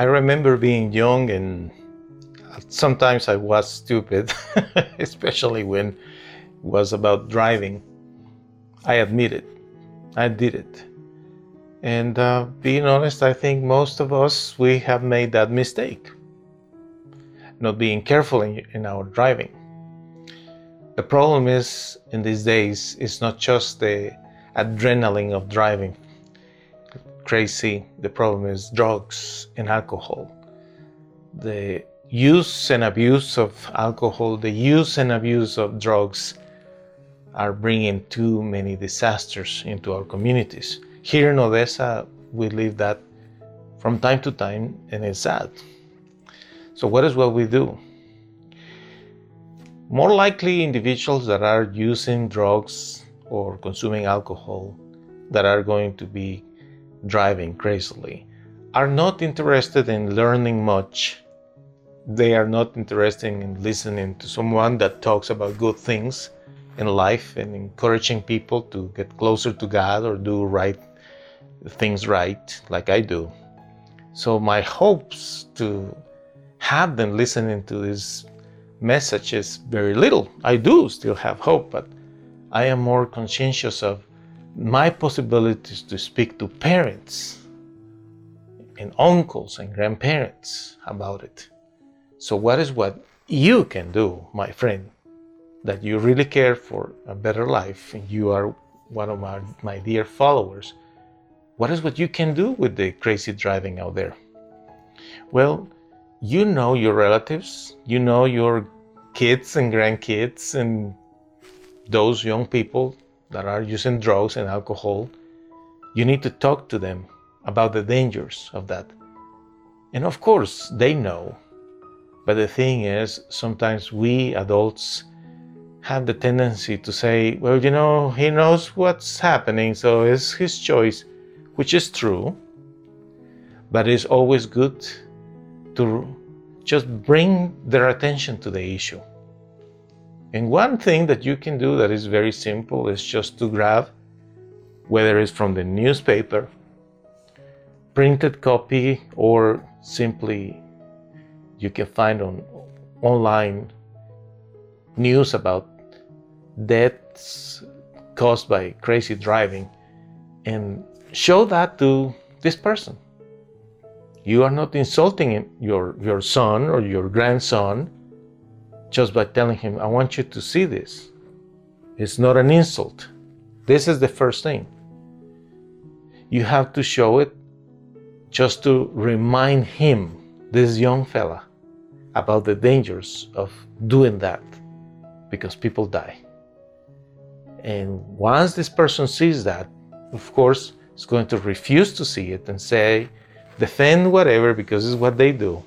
I remember being young and sometimes I was stupid, especially when it was about driving. I admit it. I did it. And uh, being honest, I think most of us, we have made that mistake. Not being careful in, in our driving. The problem is, in these days, it's not just the adrenaline of driving crazy. The problem is drugs and alcohol. The use and abuse of alcohol, the use and abuse of drugs are bringing too many disasters into our communities. Here in Odessa, we live that from time to time, and it's sad. So, what is what we do? More likely, individuals that are using drugs or consuming alcohol that are going to be driving crazily are not interested in learning much. They are not interested in listening to someone that talks about good things in life and encouraging people to get closer to God or do right things right like I do. So my hopes to have them listening to this message is very little. I do still have hope, but I am more conscientious of my possibilities to speak to parents and uncles and grandparents about it. So, what is what you can do, my friend, that you really care for a better life and you are one of my, my dear followers? What is what you can do with the crazy driving out there? Well, you know your relatives, you know your kids and grandkids, and those young people that are using drugs and alcohol, you need to talk to them about the dangers of that. And of course, they know. But the thing is, sometimes we adults have the tendency to say, well, you know, he knows what's happening, so it's his choice, which is true. But it's always good to just bring their attention to the issue. And one thing that you can do that is very simple is just to grab, whether it's from the newspaper, printed copy, or simply you can find on online news about deaths caused by crazy driving and show that to this person. You are not insulting your, your son or your grandson just by telling him, I want you to see this. It's not an insult. This is the first thing. You have to show it just to remind him, this young fella, about the dangers of doing that because people die. And once this person sees that, of course, is going to refuse to see it and say, defend whatever because it's what they do.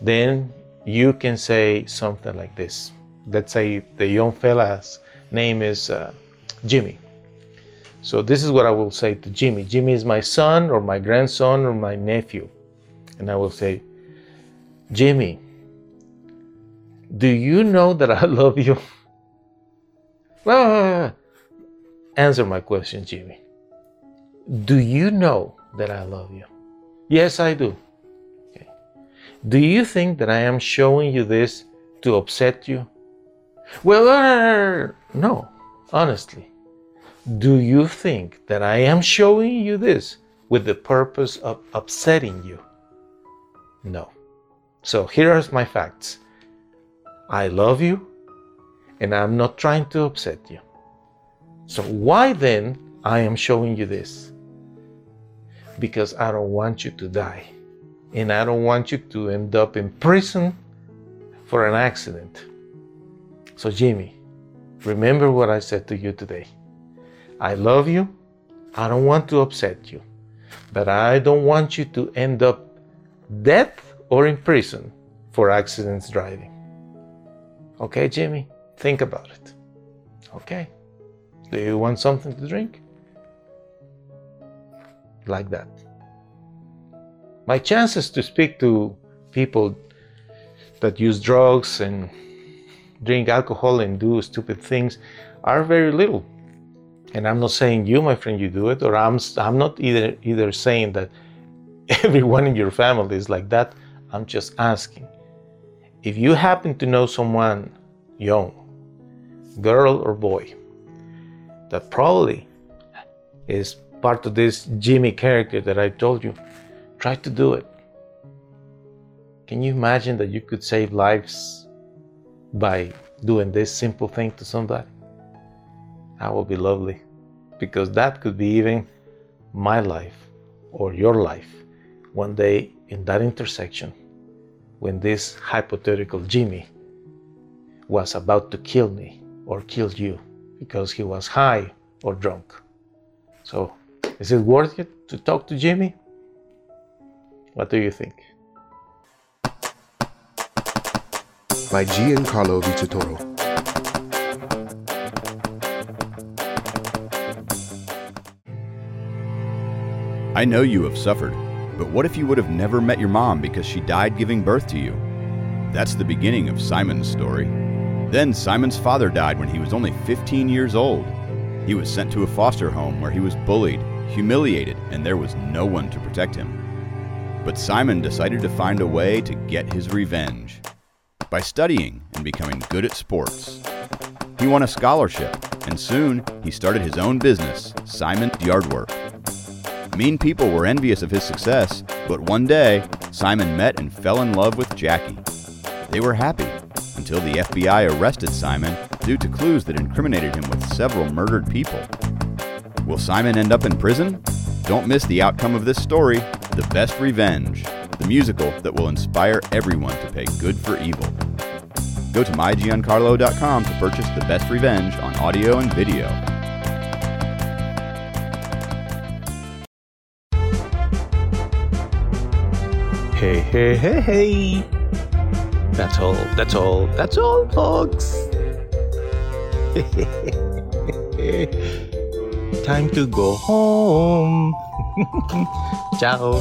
Then you can say something like this. Let's say the young fella's name is uh, Jimmy. So this is what I will say to Jimmy. Jimmy is my son or my grandson or my nephew. And I will say, Jimmy, do you know that I love you? Well, answer my question, Jimmy. Do you know that I love you? Yes, I do. Do you think that I am showing you this to upset you? Well, uh, no, honestly. Do you think that I am showing you this with the purpose of upsetting you? No. So here are my facts. I love you and I'm not trying to upset you. So why then I am showing you this? Because I don't want you to die and I don't want you to end up in prison for an accident. So, Jimmy, remember what I said to you today. I love you. I don't want to upset you, but I don't want you to end up dead or in prison for accidents driving. Okay, Jimmy, think about it. Okay? Do you want something to drink? Like that. My chances to speak to people that use drugs and drink alcohol and do stupid things are very little. And I'm not saying you, my friend, you do it, or I'm, I'm not either, either saying that everyone in your family is like that. I'm just asking. If you happen to know someone young, girl or boy, that probably is part of this Jimmy character that I told you, try to do it. Can you imagine that you could save lives by doing this simple thing to somebody? That would be lovely because that could be even my life or your life one day in that intersection when this hypothetical Jimmy was about to kill me or kill you because he was high or drunk. So, is it worth it to talk to Jimmy? What do you think? By Giancarlo Vitatoro. I know you have suffered, but what if you would have never met your mom because she died giving birth to you? That's the beginning of Simon's story. Then Simon's father died when he was only 15 years old. He was sent to a foster home where he was bullied, humiliated, and there was no one to protect him. But Simon decided to find a way to get his revenge by studying and becoming good at sports. He won a scholarship, and soon he started his own business, Simon's Yardwork. Mean people were envious of his success, but one day, Simon met and fell in love with Jackie. They were happy until the FBI arrested Simon due to clues that incriminated him with several murdered people. Will Simon end up in prison? Don't miss the outcome of this story The Best Revenge, the musical that will inspire everyone to pay good for evil. Go to mygiancarlo.com to purchase The Best Revenge on audio and video. Hey, hey, hey, hey. That's all, that's all, that's all, folks. Time to go home. 加欧